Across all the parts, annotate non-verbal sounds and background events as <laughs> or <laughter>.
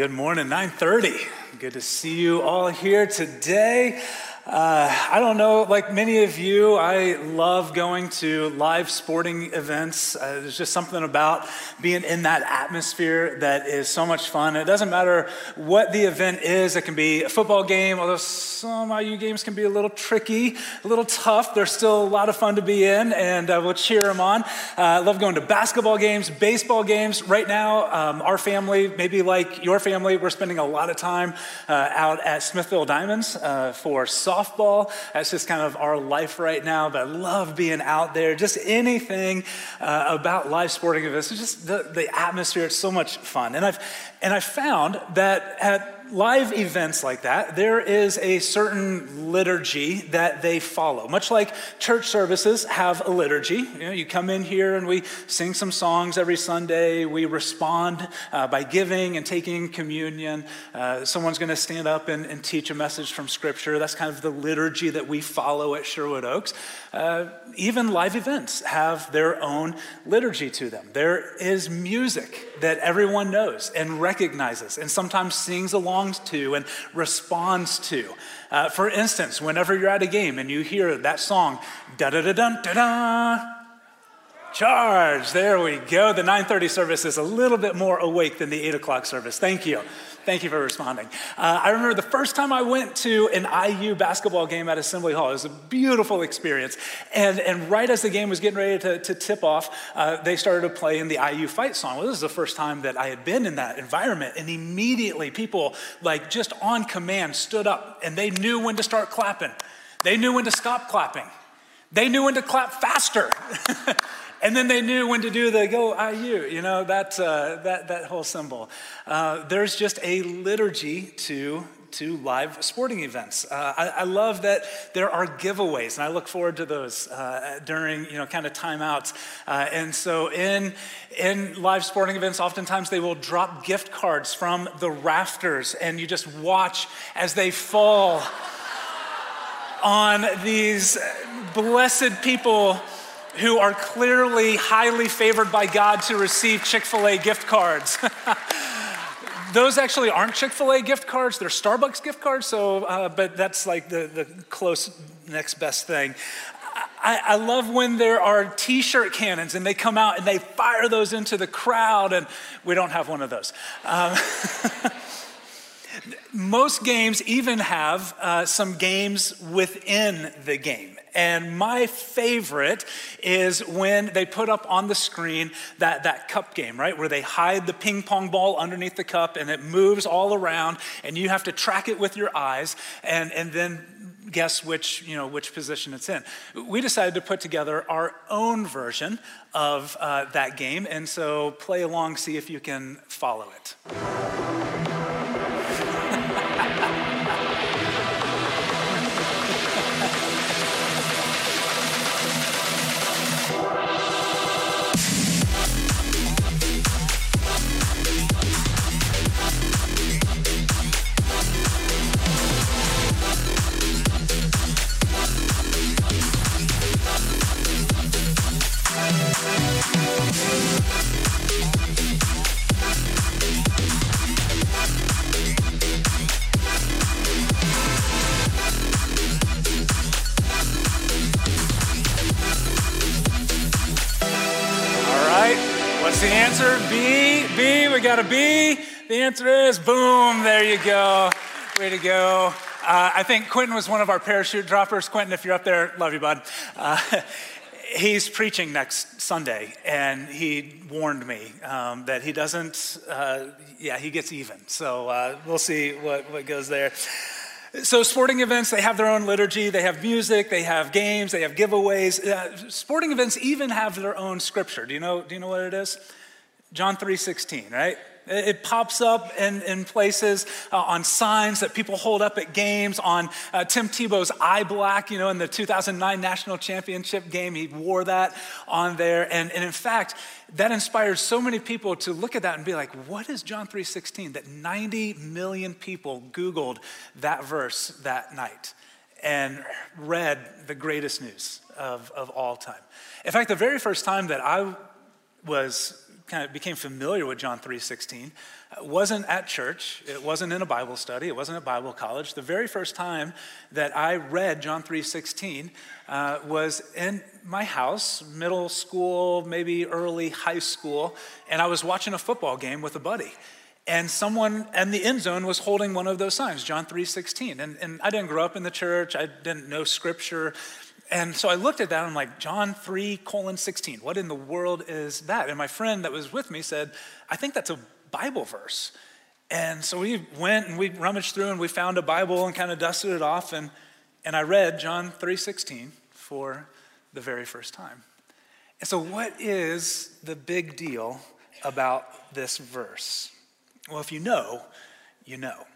Good morning, 9:30. Good to see you all here today. Uh, I don't know, like many of you, I love going to live sporting events. Uh, there's just something about being in that atmosphere that is so much fun. It doesn't matter what the event is, it can be a football game, although some IU games can be a little tricky, a little tough. They're still a lot of fun to be in, and uh, we'll cheer them on. Uh, I love going to basketball games, baseball games. Right now, um, our family, maybe like your family, we're spending a lot of time uh, out at Smithville Diamonds uh, for softball softball. That's just kind of our life right now. But I love being out there. Just anything uh, about live sporting events. It's just the, the atmosphere. It's so much fun. And I've and I found that at live events like that, there is a certain liturgy that they follow. Much like church services have a liturgy. You, know, you come in here and we sing some songs every Sunday. We respond uh, by giving and taking communion. Uh, someone's going to stand up and, and, teach a message from Scripture. That's kind of the liturgy that we follow at Sherwood Oaks. Uh, even live events have their own liturgy to them. There is music that everyone knows and recognizes and sometimes sings along to and responds to. Uh, for instance, whenever you're at a game and you hear that song, da da da da da da, charge, there we go. The 9:30 service is a little bit more awake than the 8 o'clock service. Thank you. Thank you for responding. Uh, I remember the first time I went to an IU basketball game at Assembly Hall. It was a beautiful experience. And, and right as the game was getting ready to, to tip off, uh, they started to play in the IU fight song. Well, this is the first time that I had been in that environment. And immediately people, like just on command, stood up and they knew when to start clapping. They knew when to stop clapping. They knew when to clap faster. <laughs> And then they knew when to do the go IU, you know, that, uh, that, that whole symbol. Uh, there's just a liturgy to, to live sporting events. Uh, I, I, love that there are giveaways, and I look forward to those uh, during, you know, kind of timeouts. Uh, and so in, in live sporting events, oftentimes they will drop gift cards from the rafters, and you just watch as they fall on these blessed people who are clearly highly favored by God to receive Chick fil A gift cards. <laughs> Those actually aren't Chick fil A gift cards, they're Starbucks gift cards, so, uh, but that's like the, the close next best thing. I, I love when there are t shirt cannons and they come out and they fire those into the crowd, and we don't have one of those. Um, <laughs> most games even have uh, some games within the game. And my favorite is when they put up on the screen that, that cup game, right? Where they hide the ping pong ball underneath the cup and it moves all around and you have to track it with your eyes and, and then guess which, you know, which position it's in. We decided to put together our own version of uh, that game. And so play along, see if you can follow it. Answer is boom, there you go. Way to go. Uh, I think Quentin was one of our parachute droppers. Quentin, if you're up there, love you, bud. Uh, <laughs> he's preaching next Sunday, and he warned me um, that he doesn't, uh, yeah, he gets even. So uh, we'll see what, what goes there. So, sporting events, they have their own liturgy, they have music, they have games, they have giveaways. Uh, sporting events even have their own scripture. Do you know, do you know what it is? John 3 16, right? It pops up in, in places uh, on signs that people hold up at games, on uh, Tim Tebow's eye black, you know, in the 2009 national championship game. He wore that on there. And, and in fact, that inspired so many people to look at that and be like, what is John 3.16? That 90 million people Googled that verse that night and read the greatest news of, of all time. In fact, the very first time that I was kind of became familiar with John 3:16 uh, wasn't at church, it wasn't in a Bible study, it wasn't at Bible college. The very first time that I read John 3:16 uh, was in my house, middle school, maybe early high school, and I was watching a football game with a buddy. And someone in the end zone was holding one of those signs, John 3:16. And, and I didn't grow up in the church, I didn't know scripture. And so I looked at that and I'm like, John 3 colon 16, what in the world is that? And my friend that was with me said, I think that's a Bible verse. And so we went and we rummaged through and we found a Bible and kind of dusted it off. And, and I read John 3.16 for the very first time. And so what is the big deal about this verse? Well, if you know, you know.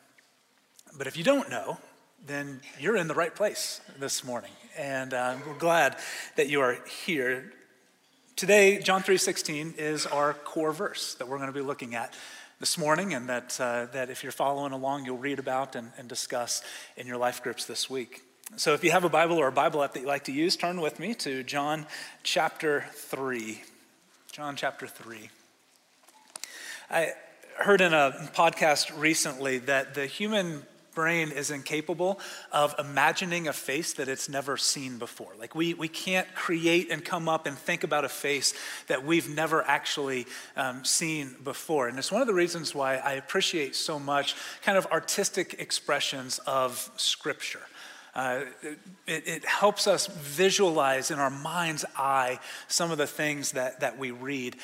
But if you don't know, then you're in the right place this morning. And uh, we're glad that you are here. Today, John 3.16 is our core verse that we're going to be looking at this morning and that, uh, that if you're following along, you'll read about and, and discuss in your life groups this week. So if you have a Bible or a Bible app that you like to use, turn with me to John chapter 3. John chapter 3. I heard in a podcast recently that the human brain is incapable of imagining a face that it's never seen before. Like we, we can't create and come up and think about a face that we've never actually um, seen before. And it's one of the reasons why I appreciate so much kind of artistic expressions of Scripture. Uh, it, it, helps us visualize in our mind's eye some of the things that, that we read.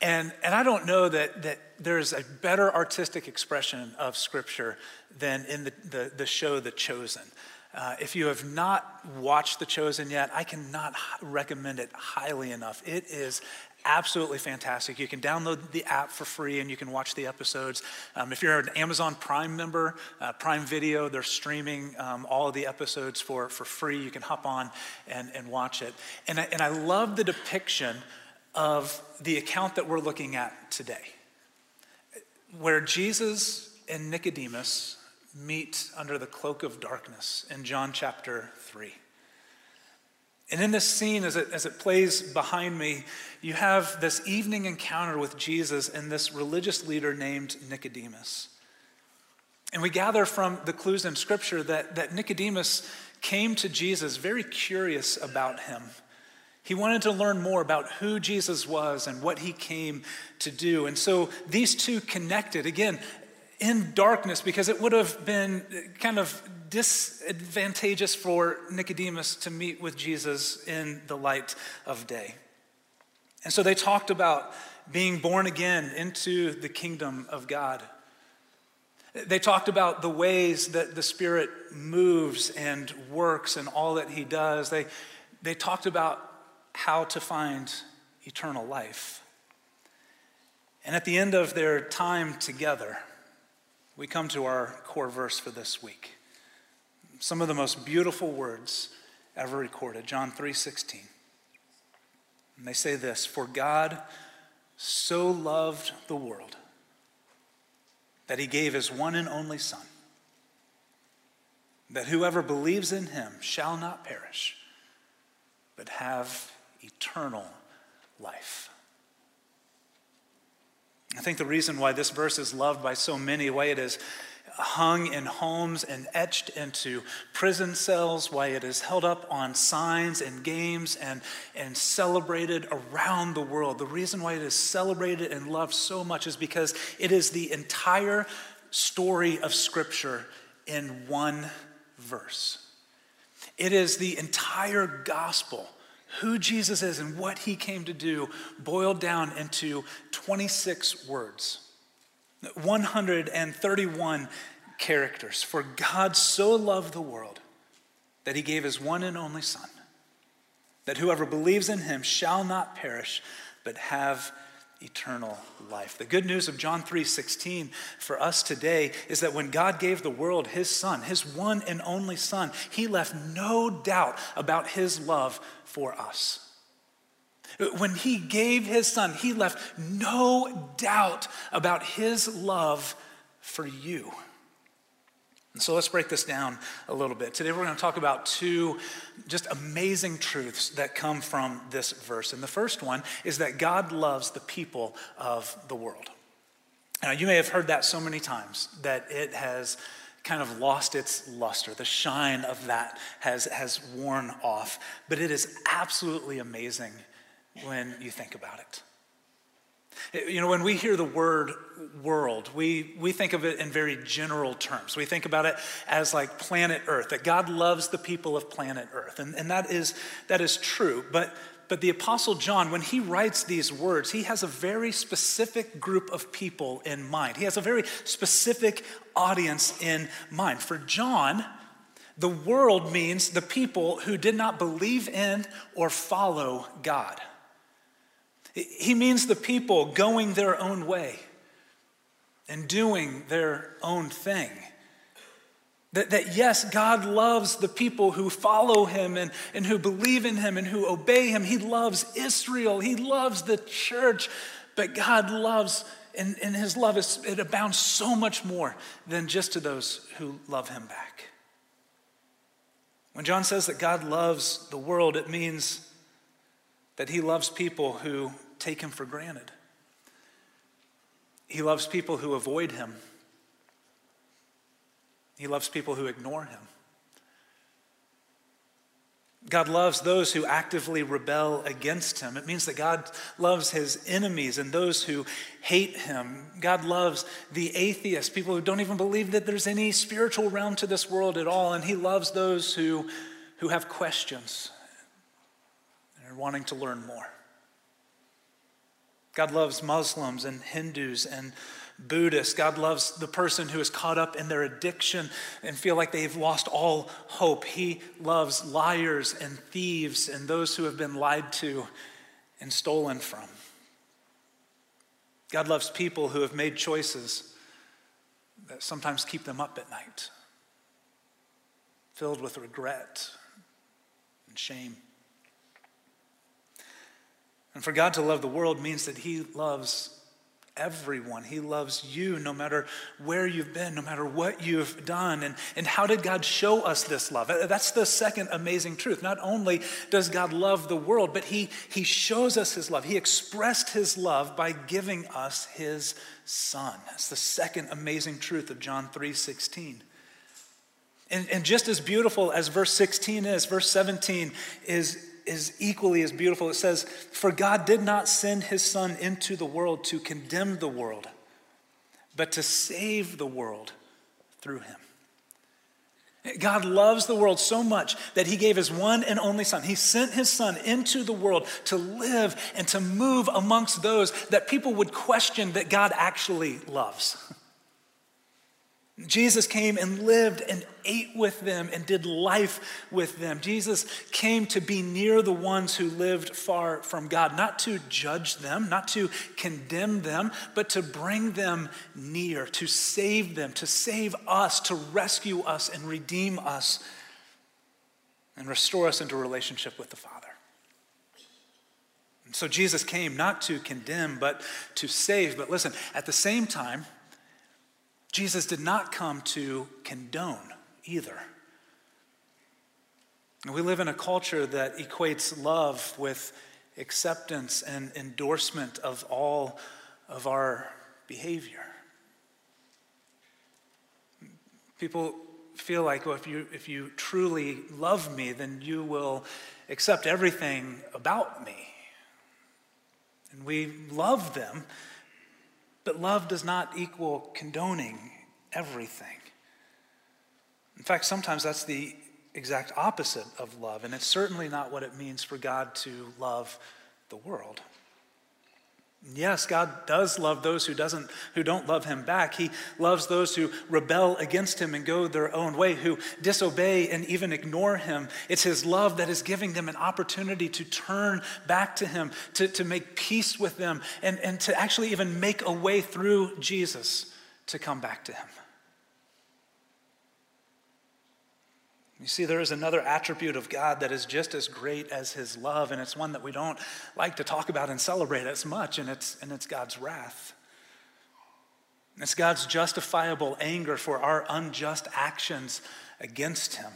And, and I don't know that, that there's a better artistic expression of Scripture than in the, the, the show The Chosen. Uh, if you have not watched The Chosen yet, I cannot recommend it highly enough. It is absolutely fantastic. You can download the app for free and you can watch the episodes. Um, if you're an Amazon Prime member, uh, Prime Video, they're streaming um, all of the episodes for, for free. You can hop on and, and watch it. And I, and I love the depiction of the account that we're looking at today, where Jesus and Nicodemus meet under the cloak of darkness in John chapter 3. And in this scene, as it, as it plays behind me, you have this evening encounter with Jesus and this religious leader named Nicodemus. And we gather from the clues in Scripture that, that Nicodemus came to Jesus very curious about him he wanted to learn more about who Jesus was and what he came to do. And so these two connected again in darkness because it would have been kind of disadvantageous for Nicodemus to meet with Jesus in the light of day. And so they talked about being born again into the kingdom of God. They talked about the ways that the Spirit moves and works and all that He does. They, they talked about how to find eternal life. And at the end of their time together, we come to our core verse for this week. Some of the most beautiful words ever recorded, John 3:16. And they say this, "For God so loved the world that he gave his one and only son, that whoever believes in him shall not perish, but have eternal life. I think the reason why this verse is loved by so many, why it is hung in homes and etched into prison cells, why it is held up on signs and games and, and celebrated around the world. The reason why it is celebrated and loved so much is because it is the entire story of Scripture in one verse. It is the entire gospel who Jesus is and what he came to do boiled down into 26 words, 131 characters. For God so loved the world that he gave his one and only Son, that whoever believes in him shall not perish, but have eternal life. The good news of John 3:16 for us today is that when God gave the world his son, his one and only son, he left no doubt about his love for us. When he gave his son, he left no doubt about his love for you. So let's break this down a little bit. Today we're going to talk about two just amazing truths that come from this verse. And the first one is that God loves the people of the world. Now, you may have heard that so many times that it has kind of lost its luster. The shine of that has, has worn off. But it is absolutely amazing when you think about it. You know, when we hear the word world, we, we think of it in very general terms. We think about it as like planet Earth, that God loves the people of planet Earth. And, and that, is, that is true. But, but the Apostle John, when he writes these words, he has a very specific group of people in mind. He has a very specific audience in mind. For John, the world means the people who did not believe in or follow God. He means the people going their own way and doing their own thing. That, that yes, God loves the people who follow him and, and who believe in him and who obey him. He loves Israel, he loves the church, but God loves, and, and his love is, it abounds so much more than just to those who love him back. When John says that God loves the world, it means that he loves people who take him for granted. He loves people who avoid him. He loves people who ignore him. God loves those who actively rebel against him. It means that God loves his enemies and those who hate him. God loves the atheists, people who don't even believe that there's any spiritual realm to this world at all. And he loves those who, who have questions wanting to learn more. God loves Muslims and Hindus and Buddhists. God loves the person who is caught up in their addiction and feel like they've lost all hope. He loves liars and thieves and those who have been lied to and stolen from. God loves people who have made choices that sometimes keep them up at night, filled with regret and shame. And for God to love the world means that He loves everyone. He loves you no matter where you've been, no matter what you've done. And, and how did God show us this love? Uh, that's the second amazing truth. Not only does God love the world, but He, he shows us His love. He expressed His love by giving us His Son. That's the second amazing truth of John 3 16. And, and just as beautiful as verse 16 is, verse 17 is is equally as beautiful. It says, For God did not send his Son into the world to condemn the world, but to save the world through him. God loves the world so much that he gave his one and only Son. He sent his Son into the world to live and to move amongst those that people would question that God actually loves. <laughs> Jesus came and lived and ate with them and did life with them. Jesus came to be near the ones who lived far from God, not to judge them, not to condemn them, but to bring them near, to save them, to save us, to rescue us and redeem us and restore us into relationship with the Father. And so Jesus came not to condemn, but to save. But listen, at the same time, Jesus did not come to condone either. We live in a culture that equates love with acceptance and endorsement of all of our behavior. People feel like, well, if you, if you truly love me, then you will accept everything about me. And we love them but love does not equal condoning everything. In fact, sometimes that's the exact opposite of love, and it's certainly not what it means for God to love the world. Yes, God does love those who, doesn't, who don't love him back. He loves those who rebel against him and go their own way, who disobey and even ignore him. It's his love that is giving them an opportunity to turn back to him, to, to make peace with them, and, and to actually even make a way through Jesus to come back to him. You see, there is another attribute of God that is just as great as his love, and it's one that we don't like to talk about and celebrate as much, and it's, and it's God's wrath. It's God's justifiable anger for our unjust actions against him.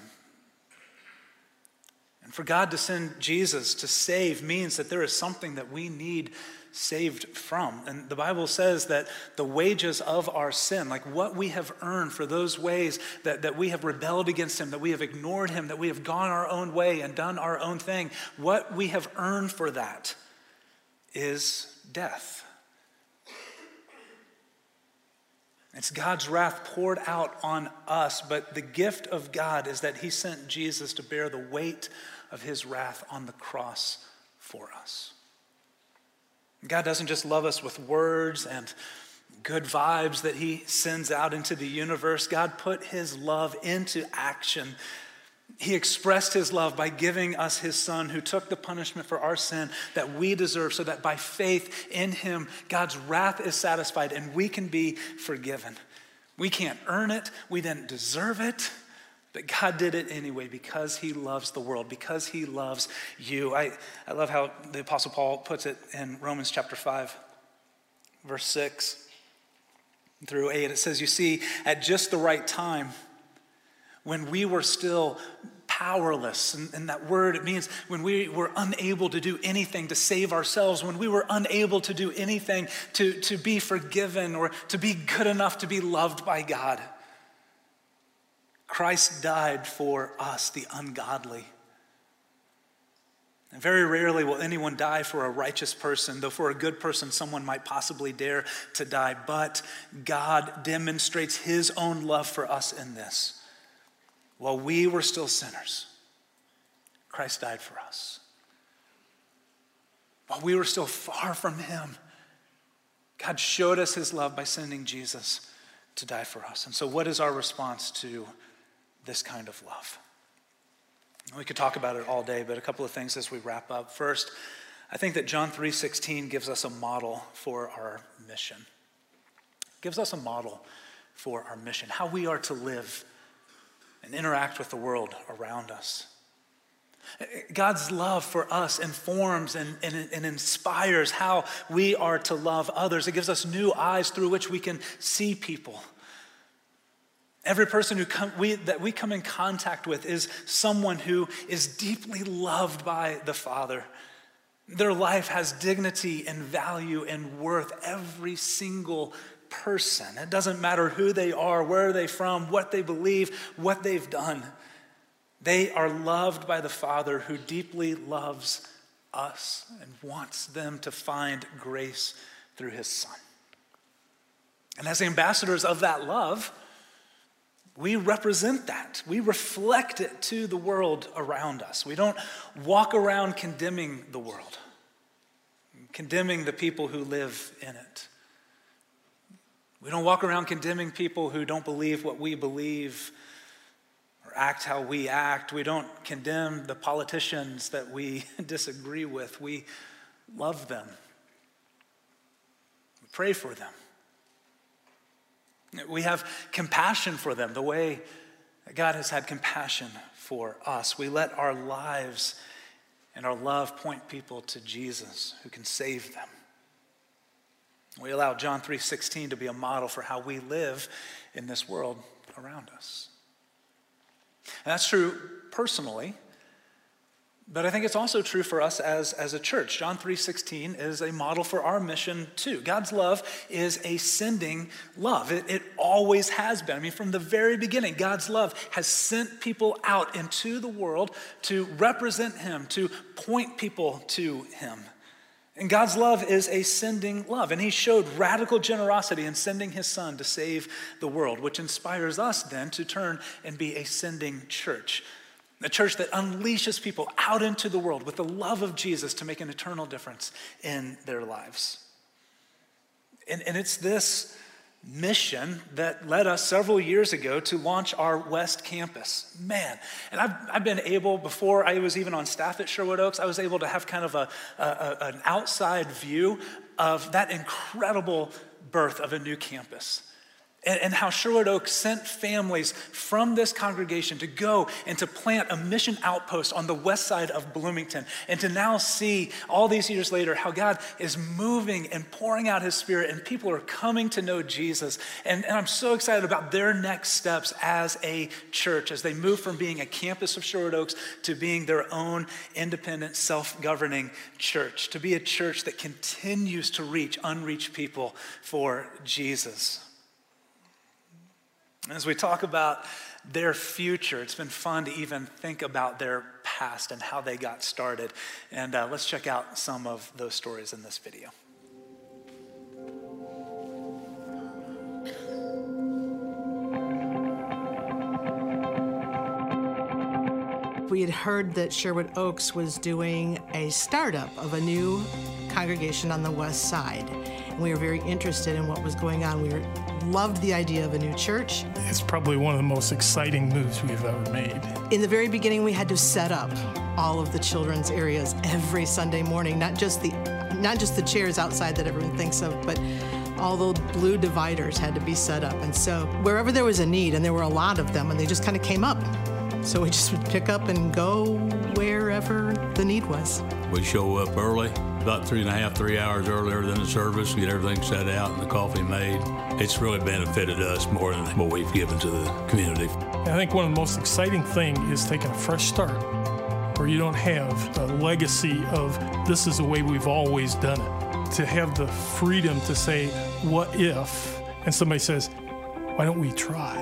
And for God to send Jesus to save means that there is something that we need saved from. And the Bible says that the wages of our sin, like what we have earned for those ways that, that we have rebelled against Him, that we have ignored Him, that we have gone our own way and done our own thing, what we have earned for that is death. It's God's wrath poured out on us, but the gift of God is that He sent Jesus to bear the weight of His wrath on the cross for us. God doesn't just love us with words and good vibes that He sends out into the universe. God put His love into action. He expressed His love by giving us His Son, who took the punishment for our sin that we deserve, so that by faith in Him, God's wrath is satisfied and we can be forgiven. We can't earn it, we didn't deserve it. But God did it anyway because he loves the world, because he loves you. I, I love how the Apostle Paul puts it in Romans chapter 5, verse 6 through 8. It says, You see, at just the right time, when we were still powerless, and, and that word, it means when we were unable to do anything to save ourselves, when we were unable to do anything to, to be forgiven or to be good enough to be loved by God. Christ died for us, the ungodly. And very rarely will anyone die for a righteous person, though for a good person, someone might possibly dare to die. But God demonstrates his own love for us in this. While we were still sinners, Christ died for us. While we were still far from him, God showed us his love by sending Jesus to die for us. And so, what is our response to this kind of love. We could talk about it all day, but a couple of things as we wrap up. First, I think that John 3:16 gives us a model for our mission. gives us a model for our mission, how we are to live and interact with the world around us. God's love for us informs and, and, and, inspires how we are to love others. It gives us new eyes through which we can see people. Every person who come, we, that we come in contact with is someone who is deeply loved by the Father. Their life has dignity and value and worth, every single person. It doesn't matter who they are, where they're from, what they believe, what they've done. They are loved by the Father who deeply loves us and wants them to find grace through his Son. And as ambassadors of that love, we represent that. We reflect it to the world around us. We don't walk around condemning the world, condemning the people who live in it. We don't walk around condemning people who don't believe what we believe or act how we act. We don't condemn the politicians that we <laughs> disagree with. We love them, we pray for them. We have compassion for them the way God has had compassion for us. We let our lives and our love point people to Jesus who can save them. We allow John 3:16 to be a model for how we live in this world around us. And that's true personally, but I think it's also true for us as, as a church. John 3.16 is a model for our mission too. God's love is a sending love. It, it always has been. I mean, from the very beginning, God's love has sent people out into the world to represent Him, to point people to Him. And God's love is a sending love. And He showed radical generosity in sending His Son to save the world, which inspires us then to turn and be a sending church a church that unleashes people out into the world with the love of Jesus to make an eternal difference in their lives. And, and it's this mission that led us several years ago to launch our West Campus. Man, and I've, I've been able, before I was even on staff at Sherwood Oaks, I was able to have kind of a, a, an outside view of that incredible birth of a new campus. And, and how Sherwood Oaks sent families from this congregation to go and to plant a mission outpost on the west side of Bloomington, and to now see all these years later how God is moving and pouring out His Spirit, and people are coming to know Jesus. And, and I'm so excited about their next steps as a church as they move from being a campus of Sherwood Oaks to being their own independent, self governing church, to be a church that continues to reach unreached people for Jesus. As we talk about their future, it's been fun to even think about their past and how they got started. And uh, let's check out some of those stories in this video. We had heard that Sherwood Oaks was doing a startup of a new congregation on the west side. And we were very interested in what was going on. We were loved the idea of a new church. It's probably one of the most exciting moves we've ever made. In the very beginning, we had to set up all of the children's areas every Sunday morning, not just the not just the chairs outside that everyone thinks of, but all those blue dividers had to be set up. And so wherever there was a need, and there were a lot of them, and they just kind of came up. So we just would pick up and go wherever the need was. We show up early, about three and a half, three hours earlier than the service, get everything set out and the coffee made. It's really benefited us more than what we've given to the community. I think one of the most exciting things is taking a fresh start where you don't have a legacy of this is the way we've always done it. To have the freedom to say, what if? And somebody says, why don't we try?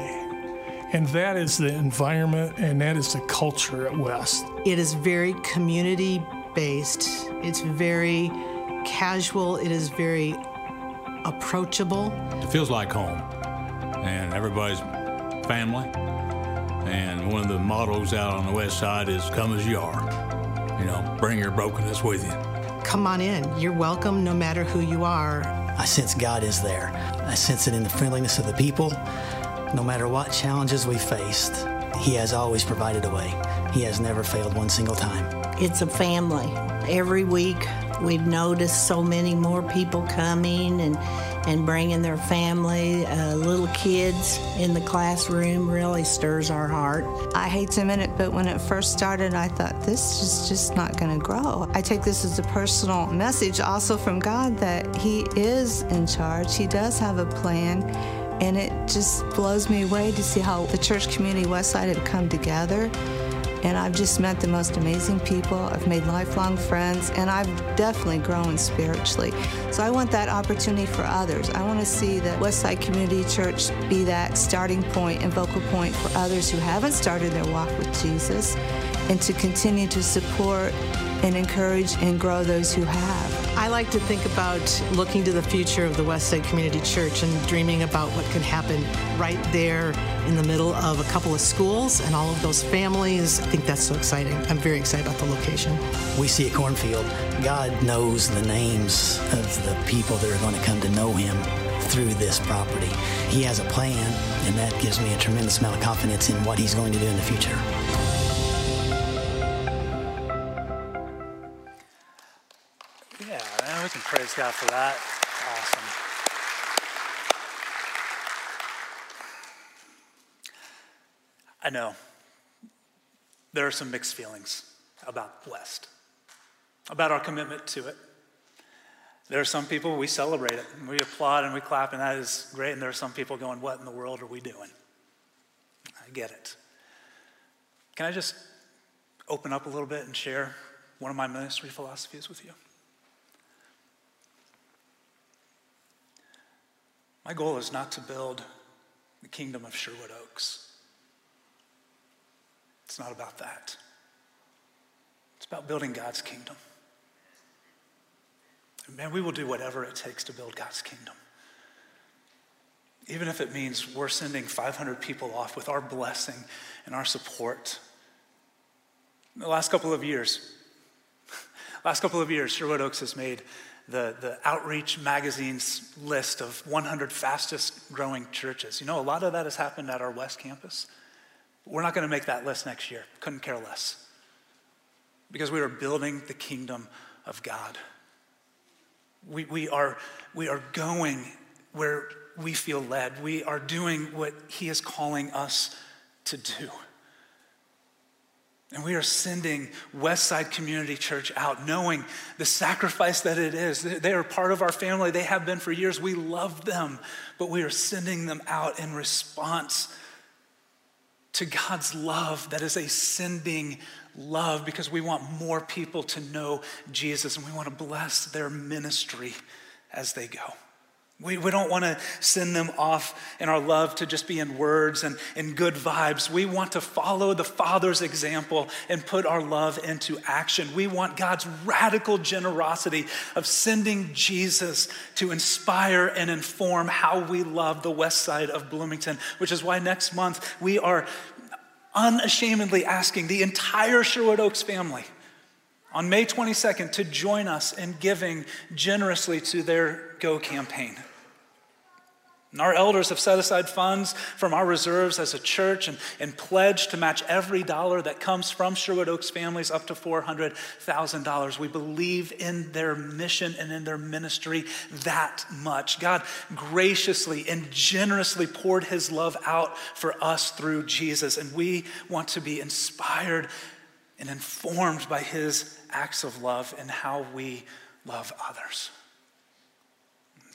And that is the environment and that is the culture at West. It is very community based, it's very casual, it is very approachable. It feels like home, and everybody's family. And one of the mottos out on the west side is come as you are. You know, bring your brokenness with you. Come on in. You're welcome no matter who you are. I sense God is there. I sense it in the friendliness of the people. No matter what challenges we faced, He has always provided a way. He has never failed one single time. It's a family. Every week, we've noticed so many more people coming and and bringing their family, uh, little kids in the classroom really stirs our heart. I hate to admit it, but when it first started, I thought this is just not going to grow. I take this as a personal message also from God that He is in charge, He does have a plan. And it just blows me away to see how the church community Westside had come together and I've just met the most amazing people. I've made lifelong friends, and I've definitely grown spiritually. So I want that opportunity for others. I want to see that Westside Community Church be that starting point and vocal point for others who haven't started their walk with Jesus, and to continue to support and encourage and grow those who have. I like to think about looking to the future of the Westside Community Church and dreaming about what could happen right there in the middle of a couple of schools and all of those families. I think that's so exciting. I'm very excited about the location. We see a cornfield. God knows the names of the people that are going to come to know Him through this property. He has a plan, and that gives me a tremendous amount of confidence in what He's going to do in the future. Praise God for that. Awesome. I know there are some mixed feelings about West, about our commitment to it. There are some people, we celebrate it, and we applaud and we clap, and that is great. And there are some people going, What in the world are we doing? I get it. Can I just open up a little bit and share one of my ministry philosophies with you? My goal is not to build the kingdom of Sherwood Oaks. It's not about that. It's about building God's kingdom. And man, we will do whatever it takes to build God's kingdom. Even if it means we're sending 500 people off with our blessing and our support. In the last couple of years, <laughs> last couple of years, Sherwood Oaks has made the, the Outreach magazine's list of 100 fastest growing churches. You know, a lot of that has happened at our West Campus. We're not going to make that list next year. Couldn't care less. Because we are building the kingdom of God. We, we, are, we are going where we feel led. We are doing what He is calling us to do. And we are sending Westside Community Church out knowing the sacrifice that it is. They are part of our family. They have been for years. We love them, but we are sending them out in response to God's love that is a sending love because we want more people to know Jesus and we want to bless their ministry as they go. We, we don't want to send them off in our love to just be in words and in good vibes. We want to follow the Father's example and put our love into action. We want God's radical generosity of sending Jesus to inspire and inform how we love the west side of Bloomington, which is why next month we are unashamedly asking the entire Sherwood Oaks family on May 22nd to join us in giving generously to their Go campaign. And our elders have set aside funds from our reserves as a church and, and pledged to match every dollar that comes from Sherwood Oaks families up to $400,000. We believe in their mission and in their ministry that much. God graciously and generously poured his love out for us through Jesus, and we want to be inspired and informed by his acts of love and how we love others.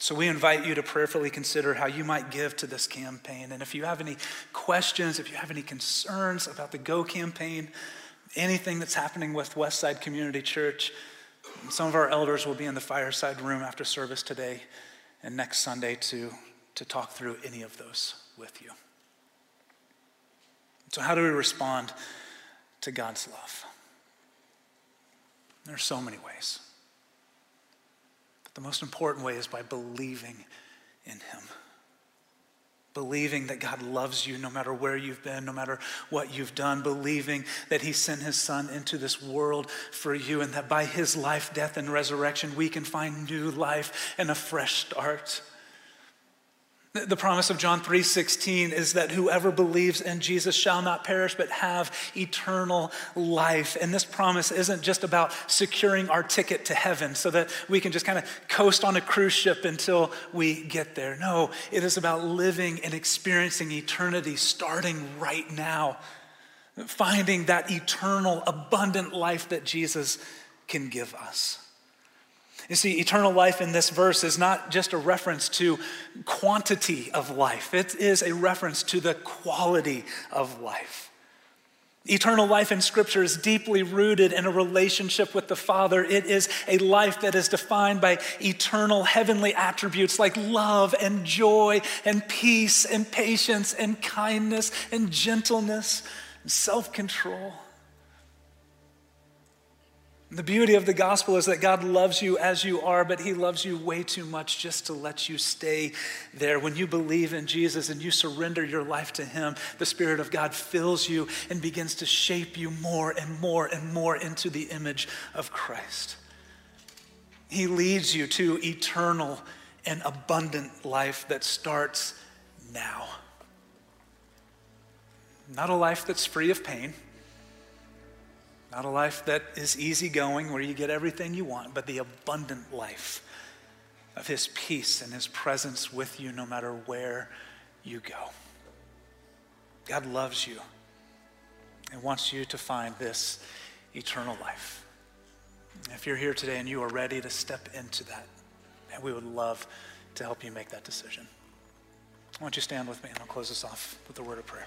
So we invite you to prayerfully consider how you might give to this campaign. And if you have any questions, if you have any concerns about the Go campaign, anything that's happening with Westside Community Church, some of our elders will be in the fireside room after service today and next Sunday to, to talk through any of those with you. So, how do we respond to God's love? There are so many ways. The most important way is by believing in Him. Believing that God loves you no matter where you've been, no matter what you've done. Believing that He sent His Son into this world for you and that by His life, death, and resurrection, we can find new life and a fresh start. The promise of John 3:16 is that whoever believes in Jesus shall not perish but have eternal life. And this promise isn't just about securing our ticket to heaven so that we can just kind of coast on a cruise ship until we get there. No, it is about living and experiencing eternity starting right now. Finding that eternal abundant life that Jesus can give us. You see, eternal life in this verse is not just a reference to quantity of life, it is a reference to the quality of life. Eternal life in Scripture is deeply rooted in a relationship with the Father. It is a life that is defined by eternal heavenly attributes like love and joy and peace and patience and kindness and gentleness and self control. The beauty of the gospel is that God loves you as you are, but He loves you way too much just to let you stay there. When you believe in Jesus and you surrender your life to Him, the Spirit of God fills you and begins to shape you more and more and more into the image of Christ. He leads you to eternal and abundant life that starts now. Not a life that's free of pain not a life that is easygoing where you get everything you want, but the abundant life of His peace and His presence with you no matter where you go. God loves you and wants you to find this eternal life. If you're here today and you are ready to step into that, we would love to help you make that decision. Why don't you stand with me and I'll close this off with a word of prayer.